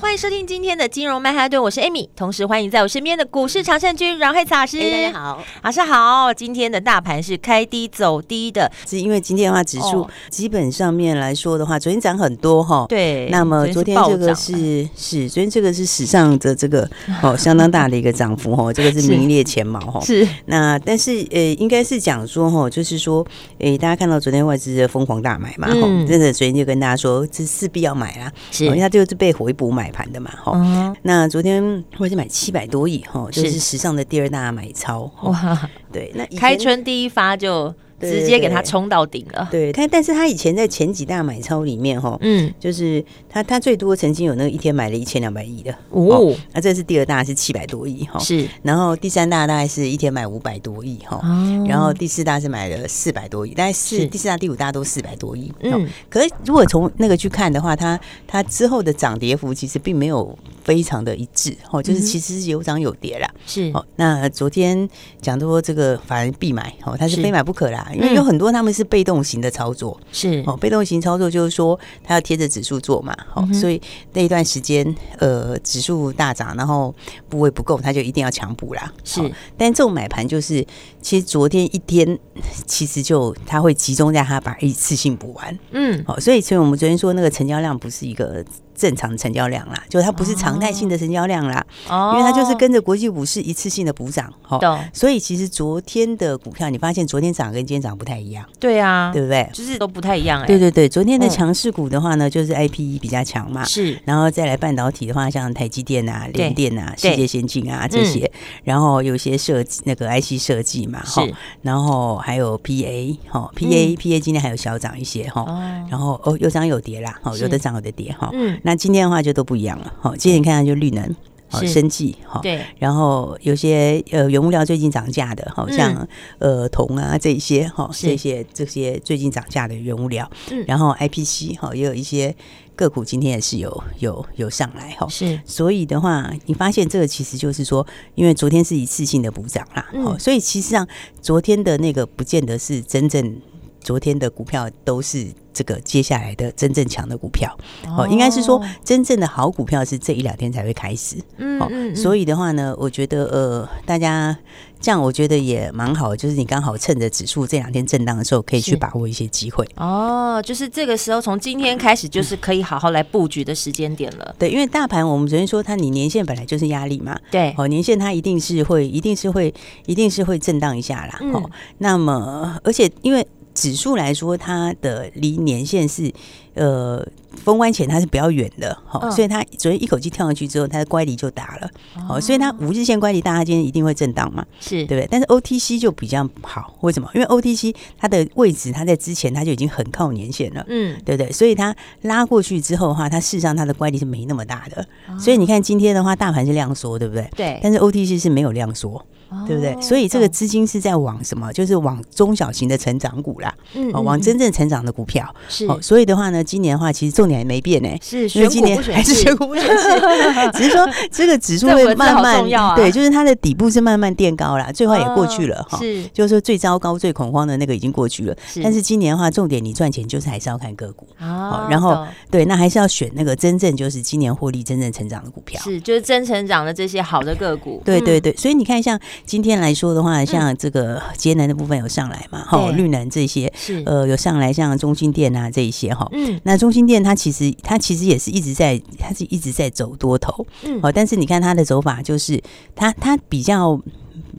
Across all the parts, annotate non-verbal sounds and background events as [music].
欢迎收听今天的金融曼哈顿，我是 Amy，同时欢迎在我身边的股市常胜军阮慧慈老师。大家好，老师好。今天的大盘是开低走低的，是因为今天的话指数基本上面来说的话，昨天涨很多哈。对。那么昨天这个是是，昨天这个是史上的这个哦 [laughs] 相当大的一个涨幅哦，这个是名列前茅哈。是。那但是呃，应该是讲说哈，就是说，诶，大家看到昨天外资的疯狂大买嘛，哈，真的昨天就跟大家说，这势必要买啦，是，因为它就是被回补买。盘的嘛，哈、嗯，那昨天我是买七百多亿，哈，就是。史上的第二大买超，哇，对，那开春第一发就。直接给它冲到顶了。对，他但是他以前在前几大买超里面哈，嗯，就是他他最多曾经有那个一天买了一千两百亿的。哦，那这是第二大是七百多亿哈，是，然后第三大大概是一天买五百多亿哈，然后第四大是买了四百多亿，大概是。第四大第五大都四百多亿，嗯，可是如果从那个去看的话，它它之后的涨跌幅其实并没有非常的一致哦，就是其实是有涨有跌啦，是哦，那昨天讲说这个反而必买哦，它是非买不可啦。因为有很多他们是被动型的操作，是哦，被动型操作就是说他要贴着指数做嘛，好，所以那一段时间呃指数大涨，然后部位不够，他就一定要强补啦，是。但这种买盘就是，其实昨天一天其实就他会集中在他把一次性补完，嗯，好，所以所以我们昨天说那个成交量不是一个。正常成交量啦，就它不是常态性的成交量啦，哦、因为它就是跟着国际股市一次性的补涨，哦，所以其实昨天的股票，你发现昨天涨跟今天涨不太一样，对啊，对不对？就是都不太一样哎、欸。对对对，昨天的强势股的话呢，就是 IPE 比较强嘛，是，然后再来半导体的话，像台积电啊、联电啊、世界先进啊这些，嗯、然后有些设计那个 IC 设计嘛，哈是，然后还有 PA 哈，PA、嗯、PA 今天还有小涨一些哈，哦。然后哦有涨有跌啦，哦有的涨有的跌哈，嗯。那今天的话就都不一样了，好，今天你看看就绿能，好，生计，好，对，然后有些呃原物料最近涨价的，好像呃铜啊这些，哈，这些这些最近涨价的原物料，嗯。然后 IPC 哈也有一些个股今天也是有有有上来，哈，是，所以的话你发现这个其实就是说，因为昨天是一次性的补涨啦，好，所以其实上昨天的那个不见得是真正。昨天的股票都是这个接下来的真正强的股票。哦，应该是说真正的好股票是这一两天才会开始，嗯，嗯，嗯，所以的话呢，我觉得呃，大家这样我觉得也蛮好，就是你刚好趁着指数这两天震荡的时候，可以去把握一些机会。哦，就是这个时候从今天开始就是可以好好来布局的时间点了，对，因为大盘我们昨天说它你年限本来就是压力嘛，对，哦，年限它一定是会一定是会一定是会震荡一下啦，哦，那么而且因为。指数来说，它的离年限是呃封关前它是比较远的，好、哦，所以它昨天一口气跳上去之后，它的乖离就大了，好、哦，所以它五日线乖离大，它今天一定会震荡嘛，是对不对？但是 OTC 就比较好，为什么？因为 OTC 它的位置，它在之前它就已经很靠年线了，嗯，对不对？所以它拉过去之后的话，它事实上它的乖离是没那么大的，哦、所以你看今天的话，大盘是量缩，对不对？对，但是 OTC 是没有量缩。对不对？所以这个资金是在往什么？就是往中小型的成长股啦，嗯，往真正成长的股票。是，所以的话呢，今年的话，其实重点还没变呢。是，因为今年还是选股不选市，[laughs] 只是说这个指数会慢慢，对，就是它的底部是慢慢垫高了，最坏也过去了哈。是，就是说最糟糕、最恐慌的那个已经过去了。是，但是今年的话，重点你赚钱就是还是要看个股。好，然后对，那还是要选那个真正就是今年获利、真正成长的股票。是，就是真成长的这些好的个股。对对对，所以你看像。今天来说的话，像这个节能的部分有上来嘛？哈、嗯，绿能这些是呃有上来，像中心电啊这一些哈。嗯，那中心电它其实它其实也是一直在，它是一直在走多头。嗯，哦，但是你看它的走法，就是它它比较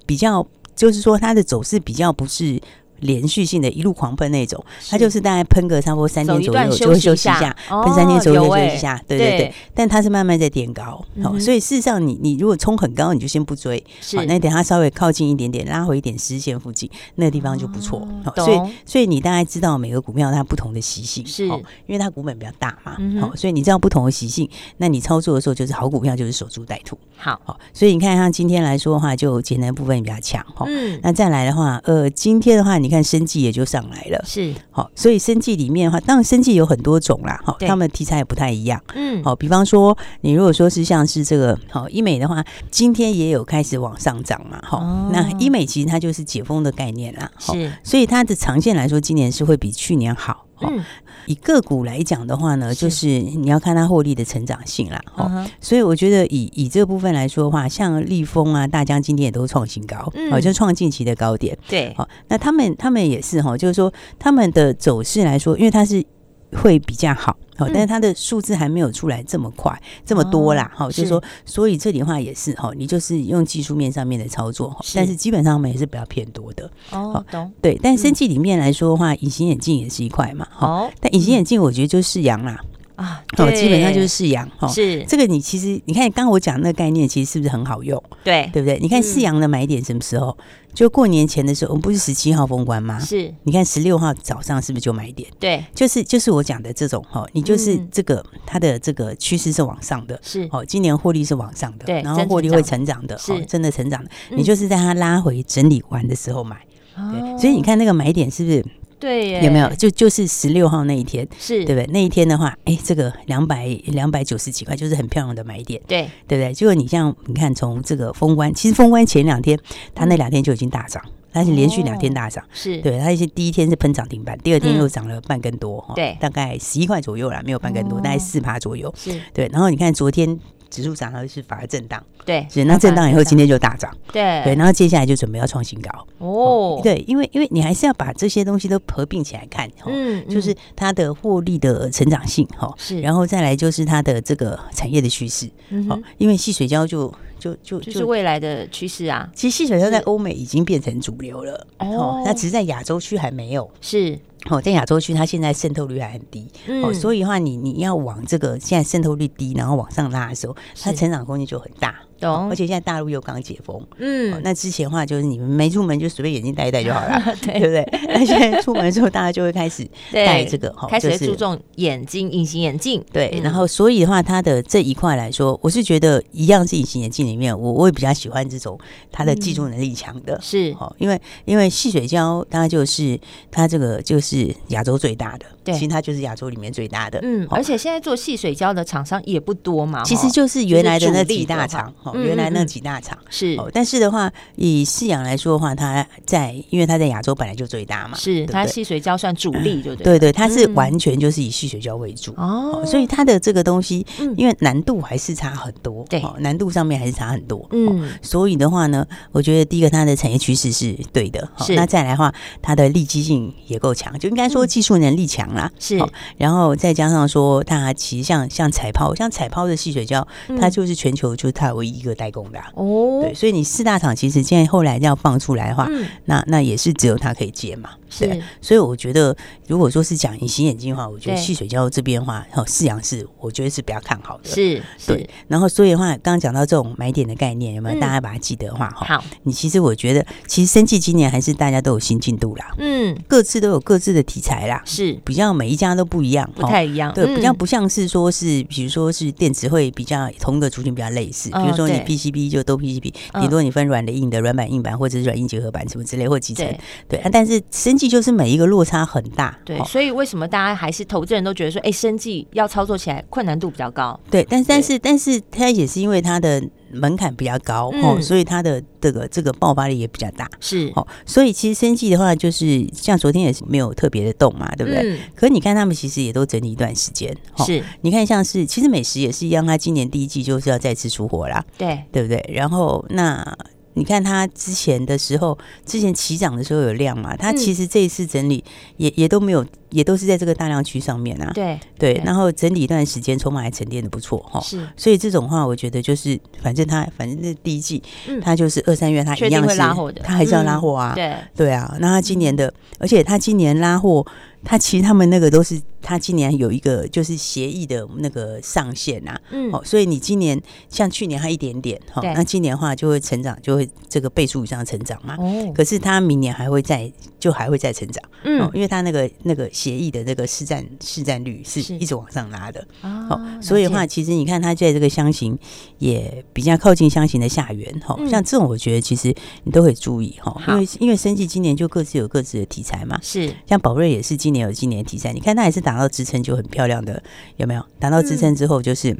比较，就是说它的走势比较不是。连续性的一路狂喷那种，它就是大概喷个差不多三天左右就会休息一下，喷三天左右休息一下，对对对。但它是慢慢在垫高，好，所以事实上你你如果冲很高，你就先不追，好，那等它稍微靠近一点点，拉回一点十日线附近，那个地方就不错。所以所以你大概知道每个股票它不同的习性，是，因为它股本比较大嘛，好，所以你知道不同的习性，那你操作的时候就是好股票就是守株待兔，好，好，所以你看像今天来说的话，就节能部分比较强，哈，嗯，那再来的话，呃，今天的话，你看生计也就上来了，是，好，所以生计里面的话，当然生计有很多种啦，哈，他们题材也不太一样，嗯，好，比方说你如果说是像是这个好医美的话，今天也有开始往上涨嘛，哈，那医美其实它就是解封的概念啦，是，所以它的长线来说，今年是会比去年好。嗯，以个股来讲的话呢，就是你要看它获利的成长性啦。哦，所以我觉得以以这个部分来说的话，像立丰啊、大疆今天也都创新高，哦，就创近期的高点。对，好，那他们他们也是哈，就是说他们的走势来说，因为它是。会比较好，好，但是它的数字还没有出来这么快，这么多啦，哈，就是。说，所以这里的话也是哈，你就是用技术面上面的操作，但是基本上我们也是比较偏多的，哦，懂，对，但生计里面来说的话，隐形眼镜也是一块嘛，哦，但隐形眼镜我觉得就是阳啦。啊，哦，基本上就是世阳哈，是这个你其实你看刚刚我讲那个概念，其实是不是很好用？对，对不对？你看世阳的买点什么时候？就过年前的时候，我们不是十七号封关吗？是，你看十六号早上是不是就买点？对，就是就是我讲的这种哈，你就是这个它的这个趋势是往上的，是哦，今年获利是往上的，对，然后获利会成长的，是真的成长的。你就是在它拉回整理完的时候买，对，所以你看那个买点是不是？对，有没有？就就是十六号那一天，是对不对？那一天的话，哎，这个两百两百九十几块，就是很漂亮的买点，对对不对？结果你像你看，从这个封关，其实封关前两天，它那两天就已经大涨，它是连续两天大涨，是对。它一些第一天是喷涨停板，第二天又涨了半根多，对，大概十一块左右啦，没有半根多，大概四趴左右，是对。然后你看昨天。指数涨了是反而震荡，对，是那震荡以后今天就大涨，对对，然后接下来就准备要创新高。哦，对，因为因为你还是要把这些东西都合并起来看，嗯，就是它的获利的成长性哈，是，然后再来就是它的这个产业的趋势，嗯，因为细水胶就就就就是未来的趋势啊，其实细水胶在欧美已经变成主流了哦，那只是在亚洲区还没有是。哦，在亚洲区，它现在渗透率还很低，嗯、哦，所以的话，你你要往这个现在渗透率低，然后往上拉的时候，它成长空间就很大。懂，而且现在大陆又刚解封，嗯，那之前的话就是你们没出门就随便眼镜戴一戴就好了，[laughs] 对。不对？那现在出门之后，大家就会开始 [laughs] 戴这个，开始注重眼睛隐形眼镜，对。然后所以的话，它的这一块来说，我是觉得一样是隐形眼镜里面，我我也比较喜欢这种它的技术能力强的，是。哦，因为因为细水胶它就是它这个就是亚洲最大的，对，其实它就是亚洲里面最大的，嗯，而且现在做细水胶的厂商也不多嘛，其实就是原来的那几大厂。原来那几大厂。是，但是的话，以世阳来说的话，它在因为它在亚洲本来就最大嘛，是它细水胶算主力，就对，对对，它是完全就是以细水胶为主哦，所以它的这个东西，因为难度还是差很多，对，难度上面还是差很多，嗯，所以的话呢，我觉得第一个它的产业趋势是对的，是，那再来的话，它的利基性也够强，就应该说技术能力强啦，是，然后再加上说它其实像像彩泡，像彩泡的细水胶，它就是全球就是它唯一一个代工的。哦，对，所以你四大厂其实现在后来要放出来的话，嗯、那那也是只有它可以接嘛。对，所以我觉得，如果说是讲隐形眼镜的话，我觉得细水胶这边的话，哦，四阳是我觉得是比较看好的。是，对。然后所以的话，刚刚讲到这种买点的概念，有没有大家把它记得的话？哈，好。你其实我觉得，其实生技今年还是大家都有新进度啦。嗯，各自都有各自的题材啦。是，比较每一家都不一样，不太一样。对，比较不像是说是，比如说是电池会比较同一个族群比较类似，比如说你 PCB 就都 PCB，顶多你分软的硬的软板硬板或者是软硬结合板什么之类或集成。对，啊但是生技就是每一个落差很大，对，所以为什么大家还是投资人都觉得说，哎，生计要操作起来困难度比较高？对，但是但是但是它也是因为它的门槛比较高哦，所以它的这个这个爆发力也比较大，是哦。所以其实生计的话，就是像昨天也是没有特别的动嘛，对不对？可是你看他们其实也都整理一段时间，是。你看像是其实美食也是一样，它今年第一季就是要再次出货啦，对，对不对？然后那。你看它之前的时候，之前起涨的时候有量嘛，它其实这一次整理也也都没有。也都是在这个大量区上面啊，对对，然后整理一段时间，筹码还沉淀的不错哈。是，所以这种话，我觉得就是，反正它反正这第一季，它就是二三月它一样是拉货的，它还是要拉货啊。对对啊，那它今年的，而且它今年拉货，它其实他们那个都是，他今年有一个就是协议的那个上限啊。嗯，哦，所以你今年像去年还一点点哈，那今年的话就会成长，就会这个倍数以上成长嘛。哦，可是他明年还会再就还会再成长。嗯，因为它那个那个。协议的这个市占市占率是一直往上拉的，哦，所以的话，其实你看它在这个箱型也比较靠近箱型的下缘，哈，像这种我觉得其实你都可以注意，哈，因为因为生计今年就各自有各自的题材嘛，是，像宝瑞也是今年有今年的题材，你看它也是打到支撑就很漂亮的，有没有？打到支撑之后就是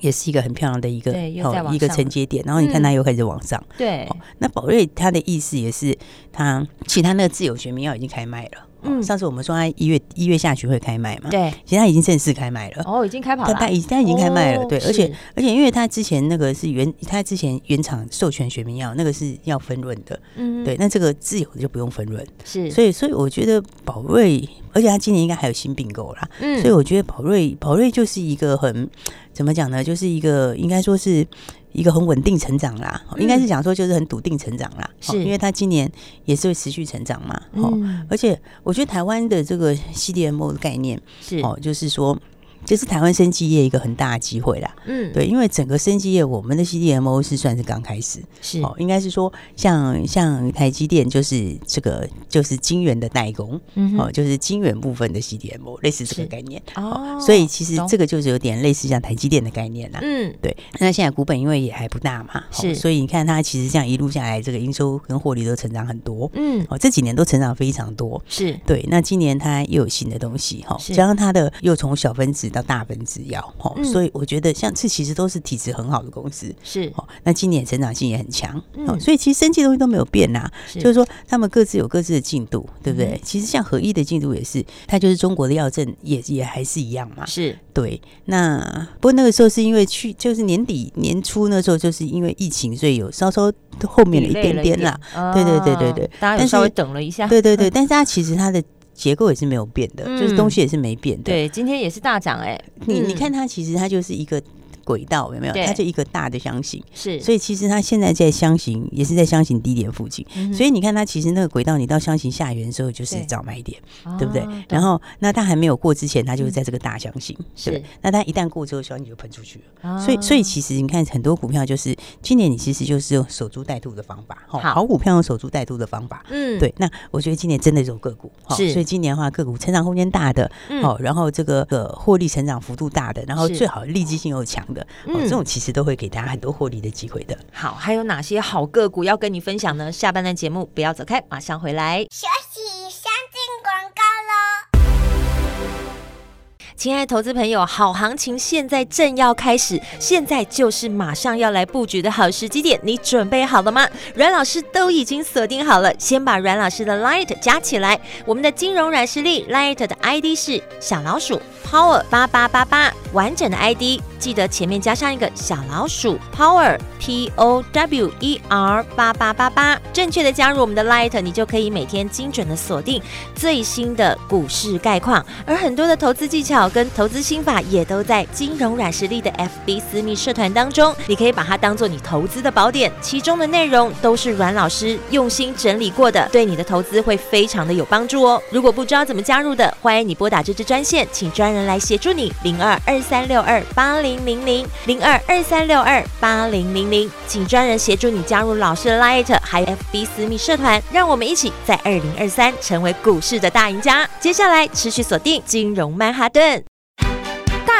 也是一个很漂亮的一个哦一个承接点，然后你看它又开始往上，对，那宝瑞他的意思也是他其他那个自有学名药已经开卖了。嗯，上次我们说他一月一月下旬会开卖嘛？对，其实他已经正式开卖了。哦，已经开跑了。他已他已经开卖了，对，而且而且因为他之前那个是原他之前原厂授权学名药，那个是要分润的。嗯，对，那这个自有的就不用分润。是，所以所以我觉得宝瑞，而且他今年应该还有新并购啦。嗯，所以我觉得宝瑞宝瑞就是一个很怎么讲呢？就是一个应该说是。一个很稳定成长啦，应该是讲说就是很笃定成长啦，是。因为它今年也是会持续成长嘛，嗯，而且我觉得台湾的这个 CDMO 的概念是。哦，就是说。这是台湾生技业一个很大的机会啦，嗯，对，因为整个生技业，我们的 CDMO 是算是刚开始，是。哦，应该是说像像台积电就是这个就是晶圆的代工，嗯，哦，就是晶圆部分的 CDMO，类似这个概念。哦，所以其实这个就是有点类似像台积电的概念啦，嗯，对。那现在股本因为也还不大嘛，是，所以你看它其实这样一路下来，这个营收跟获利都成长很多，嗯，哦，这几年都成长非常多，是。对。那今年它又有新的东西哈，加上它的又从小分子。到大分子药哈，所以我觉得像这其实都是体质很好的公司，是哦。那今年成长性也很强，哦，所以其实生计东西都没有变呐，就是说他们各自有各自的进度，对不对？其实像合一的进度也是，它就是中国的药证也也还是一样嘛，是对。那不过那个时候是因为去就是年底年初那时候就是因为疫情，所以有稍稍后面了一点点啦，对对对对对，大家稍微等了一下，对对对，[laughs] 但是它其实它的。结构也是没有变的，嗯、就是东西也是没变的。对，今天也是大涨哎、欸。你你看它，其实它就是一个。轨道有没有？它就一个大的箱型，是，所以其实它现在在箱型也是在箱型低点附近，所以你看它其实那个轨道，你到箱型下缘的时候就是早买点，对不对？然后那它还没有过之前，它就是在这个大箱型，是。那它一旦过之后，箱型就喷出去了。所以所以其实你看很多股票就是今年你其实就是用守株待兔的方法，好股票用守株待兔的方法，嗯，对。那我觉得今年真的有个股，是。所以今年的话，个股成长空间大的，哦，然后这个个获利成长幅度大的，然后最好利基性又强。的，哦，这种其实都会给大家很多获利的机会的。好，还有哪些好个股要跟你分享呢？下半段节目不要走开，马上回来。休息，先进广告喽。亲爱的投资朋友，好行情现在正要开始，现在就是马上要来布局的好时机点，你准备好了吗？阮老师都已经锁定好了，先把阮老师的 Light 加起来，我们的金融软实力 Light 的 ID 是小老鼠 Power 八八八八，完整的 ID。记得前面加上一个小老鼠 Power P O W E R 八八八八，正确的加入我们的 Light，你就可以每天精准的锁定最新的股市概况，而很多的投资技巧跟投资心法也都在金融软实力的 FB 私密社团当中，你可以把它当做你投资的宝典，其中的内容都是阮老师用心整理过的，对你的投资会非常的有帮助哦。如果不知道怎么加入的，欢迎你拨打这支专线，请专人来协助你零二二三六二八零。零零零二二三六二八零零零，请专人协助你加入老师的 Light，还有 FB 私密社团，让我们一起在二零二三成为股市的大赢家。接下来持续锁定金融曼哈顿。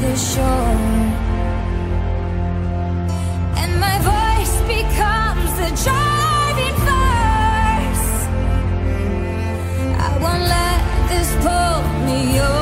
the shore. And my voice becomes the driving force. I won't let this pull me over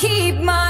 keep my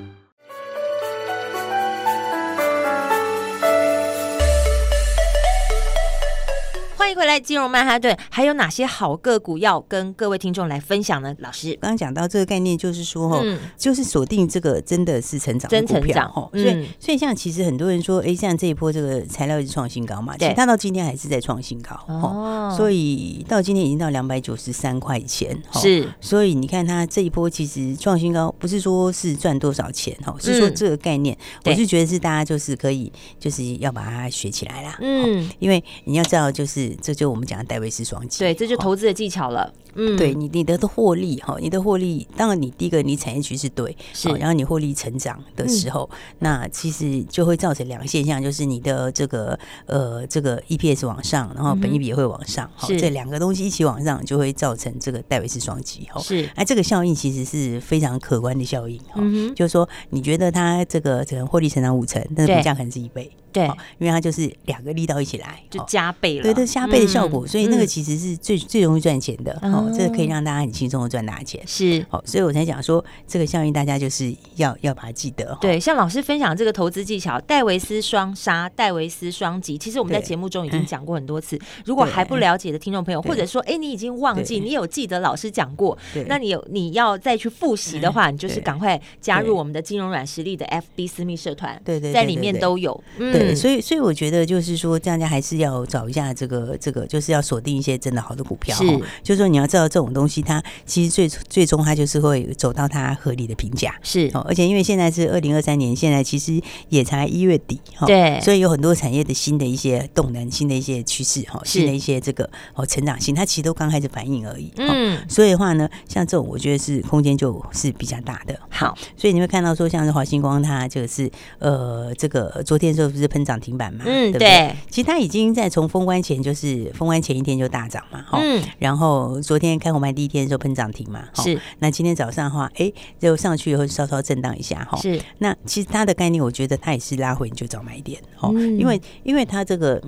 迎回来，金融曼哈顿，还有哪些好个股要跟各位听众来分享呢？老师。刚刚讲到这个概念，就是说，嗯，就是锁定这个真的是成长真成长，哈、嗯，所以所以像其实很多人说，哎，像这一波这个材料一直创新高嘛，其实它到今天还是在创新高，哦，所以到今天已经到两百九十三块钱，是，所以你看它这一波其实创新高，不是说是赚多少钱，哈，是说这个概念，我是觉得是大家就是可以就是要把它学起来啦，嗯，因为你要知道就是。这就我们讲的戴维斯双击，对，这就投资的技巧了。嗯，对你你的获利哈，你的获利，当然你第一个你产业趋势对，是，然后你获利成长的时候，嗯、那其实就会造成两个现象，就是你的这个呃这个 EPS 往上，然后本益比也会往上，好、嗯，这两个东西一起往上，就会造成这个戴维斯双击哈。是，哎，这个效应其实是非常可观的效应哈，嗯、就是说你觉得它这个可能获利成长五成，但是股价可能是一倍。对，因为它就是两个力道一起来，就加倍了。对，对加倍的效果，嗯、所以那个其实是最、嗯、最容易赚钱的。哦、嗯，这个可以让大家很轻松的赚大钱。是，好，所以我才讲说这个效应，大家就是要要把它记得。对，像老师分享这个投资技巧，戴维斯双杀、戴维斯双击，其实我们在节目中已经讲过很多次。如果还不了解的听众朋友，或者说哎你已经忘记，你有记得老师讲过，那你有你要再去复习的话，你就是赶快加入我们的金融软实力的 FB 私密社团。对对，在里面都有。对，所以所以我觉得就是说，大家还是要找一下这个个这个就是要锁定一些真的好的股票，是，就是说你要知道这种东西，它其实最最终它就是会走到它合理的评价，是。哦。而且因为现在是二零二三年，现在其实也才一月底，哈，对，所以有很多产业的新的一些动能、新的一些趋势，哈，新的一些这个哦成长性，它其实都刚开始反应而已，嗯。所以的话呢，像这种我觉得是空间就是比较大的，好。所以你会看到说，像是华星光，它就是呃，这个昨天的时候不是喷涨停板嘛，嗯，对不对？对。其实它已经在从封关前就是封关前一天就大涨嘛，嗯，然后昨天开红盘第一天的时候喷涨停嘛，是。那今天早上的话，哎，就上去以后稍稍震荡一下哈，是。那其实它的概念，我觉得它也是拉回你就找买点哦，因为因为它这个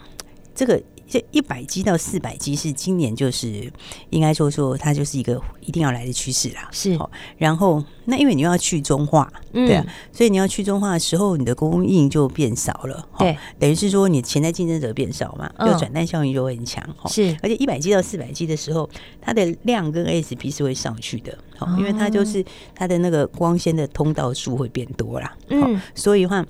这个。这一百 G 到四百 G 是今年就是应该说说它就是一个一定要来的趋势啦，是。哦然后那因为你要去中化，对啊，所以你要去中化的时候，你的供应就变少了，对，等于是说你潜在竞争者变少嘛，就转单效应就会很强，哦是。而且一百 G 到四百 G 的时候，它的量跟 ASP 是会上去的，因为它就是它的那个光纤的通道数会变多啦，嗯，所以的话。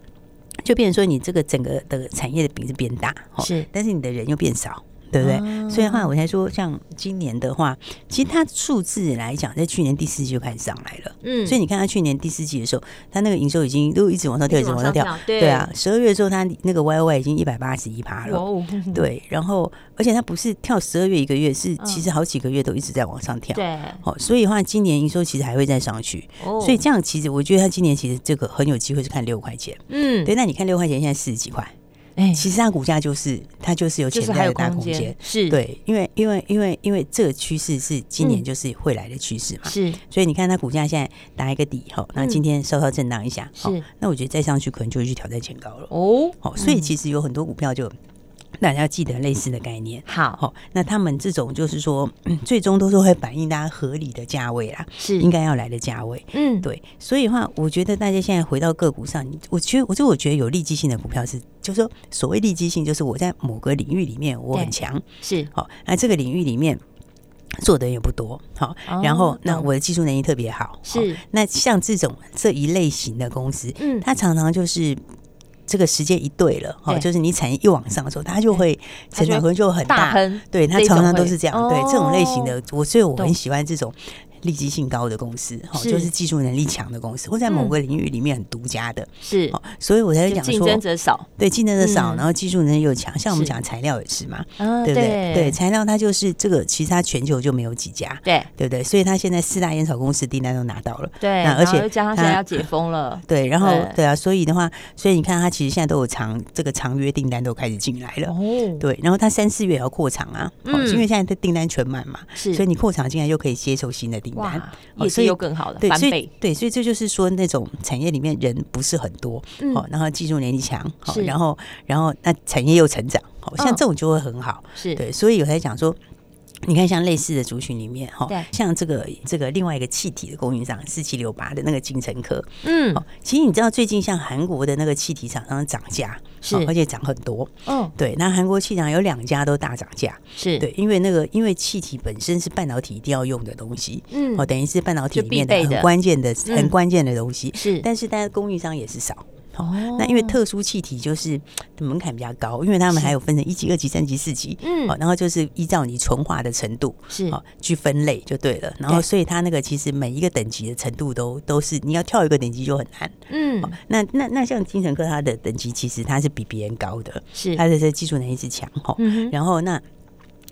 就变成说，你这个整个的产业的饼是变大，是，但是你的人又变少，对不对？哦、所以的话，我才说，像今年的话，其实它数字来讲，在去年第四季就开始上来了，嗯，所以你看它去年第四季的时候，它那个营收已经都一直往上跳，一直往上跳，对，对啊，十二月的时候，它那个 Y Y 已经一百八十一趴了，哦、对，然后。而且它不是跳十二月一个月，是其实好几个月都一直在往上跳。对，好，所以的话，今年营收其实还会再上去。哦，所以这样其实我觉得它今年其实这个很有机会是看六块钱。嗯，对，那你看六块钱现在四十几块，哎，其实它股价就是它就是有潜在的大空间。是，对，因为因为因为因为这个趋势是今年就是会来的趋势嘛。是，所以你看它股价现在打一个底哈，那今天稍稍震荡一下，是，那我觉得再上去可能就会去挑战前高了。哦，好，所以其实有很多股票就。大家要记得类似的概念，好，好，那他们这种就是说，最终都是会反映大家合理的价位啦，是。应该要来的价位，嗯，对，所以的话，我觉得大家现在回到个股上，我觉得，我就我觉得有利基性的股票是，就是说，所谓利基性，就是我在某个领域里面我很强，是，好，那这个领域里面做的也不多，好，然后那我的技术能力特别好，是，那像这种这一类型的公司，嗯，它常常就是。这个时间一对了，哈，就是你产业一往上的时候，它就会成长空间就很大，对，它常常都是这样，对，这种类型的，我所以我很喜欢这种。利基性高的公司，哦，就是技术能力强的公司，或在某个领域里面很独家的，是，所以我才会讲说，竞争者少，对，竞争者少，然后技术能力又强，像我们讲材料也是嘛，对不对？对，材料它就是这个，其实它全球就没有几家，对，对不对？所以它现在四大烟草公司订单都拿到了，对，那而且加上现在要解封了，[laughs] 对，然后对。啊，所以的话，所以你看它其实现在都有长这个长约订单都开始进来了，哦，对，然后它三四月也要扩厂啊，嗯，因为现在的订单全满嘛，是，所以你扩厂进来又可以接受新的订单。哇，也是有更好的翻倍，对，所以这就是说那种产业里面人不是很多，哦，然后技术能力强，好，然后然后那产业又成长，好像这种就会很好，是对，所以我才讲说。你看，像类似的族群里面，哈，像这个这个另外一个气体的供应商四七六八的那个金城科，嗯，其实你知道最近像韩国的那个气体厂商涨价，是。而且涨很多，嗯，对，那韩国气厂有两家都大涨价，是。对，因为那个因为气体本身是半导体一定要用的东西，嗯，哦，等于是半导体里面的很关键的很关键的东西，是，但是大家供应商也是少。哦，那因为特殊气体就是门槛比较高，因为他们还有分成一级、二级、三级、四级，嗯，然后就是依照你纯化的程度是。哦去分类就对了。然后所以它那个其实每一个等级的程度都都是你要跳一个等级就很难，嗯，那那那像精神科它的等级其实它是比别人高的，是。它的这技术能力是强哈，然后那。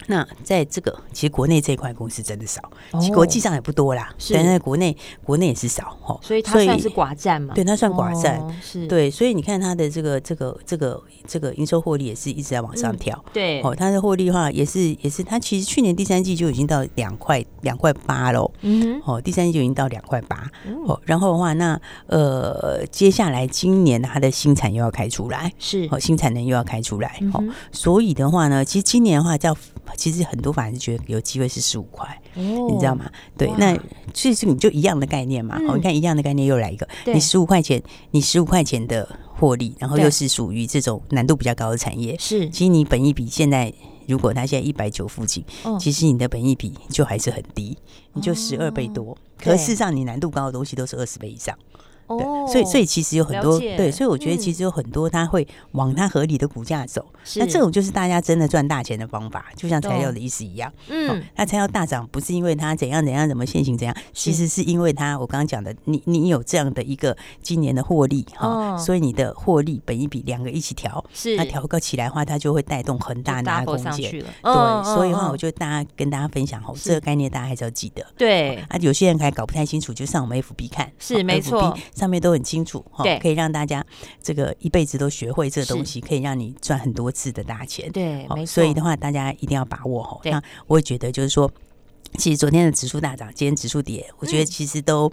那在这个其实国内这一块公司真的少，其实国际上也不多啦。但在国内国内也是少哈，所以它算是寡占嘛？对，它算寡占，是对。所以你看它的这个这个这个这个营收获利也是一直在往上跳。对哦，它的获利的话也是也是，它其实去年第三季就已经到两块两块八喽。嗯哦，第三季就已经到两块八。哦，然后的话，那呃，接下来今年它的新产又要开出来，是哦，新产能又要开出来。哦，所以的话呢，其实今年的话叫。其实很多法人觉得有机会是十五块，你知道吗？对，那其实你就一样的概念嘛。好，你看一样的概念又来一个，你十五块钱，你十五块钱的获利，然后又是属于这种难度比较高的产业，是。其实你本益比现在，如果它现在一百九附近，其实你的本益比就还是很低，你就十二倍多。可是事实上，你难度高的东西都是二十倍以上。哦，所以所以其实有很多对，所以我觉得其实有很多它会往它合理的股价走，那这种就是大家真的赚大钱的方法，就像材料的意思一样。嗯，那材料大涨不是因为它怎样怎样怎么现行怎样，其实是因为它我刚刚讲的，你你有这样的一个今年的获利哈，所以你的获利本一比两个一起调，是那调个起来的话，它就会带动很大的空间。对，所以的话，我就大家跟大家分享哈，这个概念大家还是要记得。对。啊，有些人还搞不太清楚，就上我们 FB 看，是没错，上面都很清楚哈，可以让大家这个一辈子都学会这个东西，可以让你赚很多次的大钱。对，没错。所以的话，大家一定要把握哈。那我也觉得就是说，其实昨天的指数大涨，今天指数跌，我觉得其实都。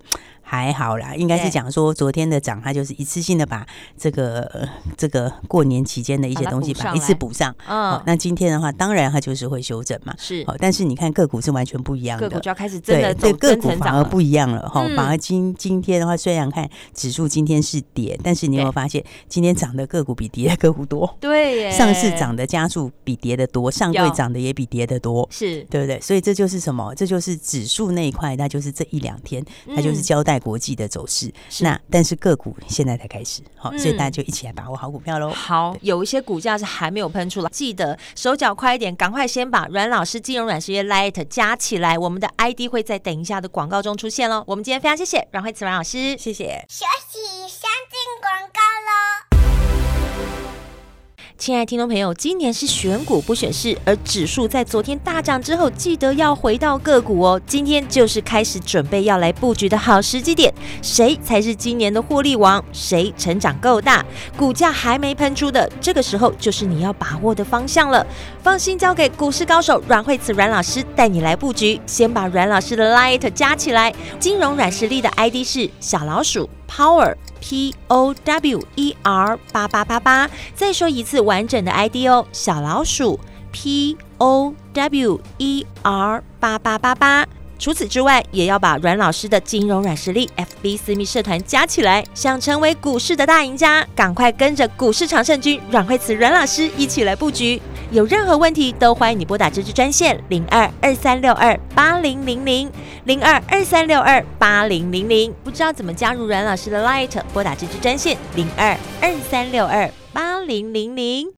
还好啦，应该是讲说昨天的涨，它就是一次性的把这个这个过年期间的一些东西把一次补上。嗯，那今天的话，当然它就是会修正嘛。是，但是你看个股是完全不一样的，个股就要开始真的对个股反而不一样了哈。反而今今天的话，虽然看指数今天是跌，但是你有没有发现今天涨的个股比跌的个股多？对，上市涨的家数比跌的多，上柜涨的也比跌的多，是对不对？所以这就是什么？这就是指数那一块，那就是这一两天，它就是交代。国际的走势，那但是个股现在才开始，好，所以大家就一起来把握好股票喽。好，有一些股价是还没有喷出来，记得手脚快一点，赶快先把阮老师金融软实业 Light 加起来，我们的 ID 会在等一下的广告中出现喽。我们今天非常谢谢阮慧慈阮老师，谢谢。休息，先进广告喽。亲爱的听众朋友，今年是选股不选市，而指数在昨天大涨之后，记得要回到个股哦。今天就是开始准备要来布局的好时机点，谁才是今年的获利王？谁成长够大，股价还没喷出的，这个时候就是你要把握的方向了。放心交给股市高手阮慧慈阮老师带你来布局，先把阮老师的 Light 加起来，金融软实力的 ID 是小老鼠 Power。P O W E R 八八八八，再说一次完整的 ID 哦，小老鼠 P O W E R 八八八八。除此之外，也要把阮老师的金融软实力 FB 私密社团加起来。想成为股市的大赢家，赶快跟着股市常胜军阮慧慈阮老师一起来布局。有任何问题都欢迎你拨打这支专线零二二三六二八零零零零二二三六二八零零零。不知道怎么加入阮老师的 Light，拨打这支专线零二二三六二八零零零。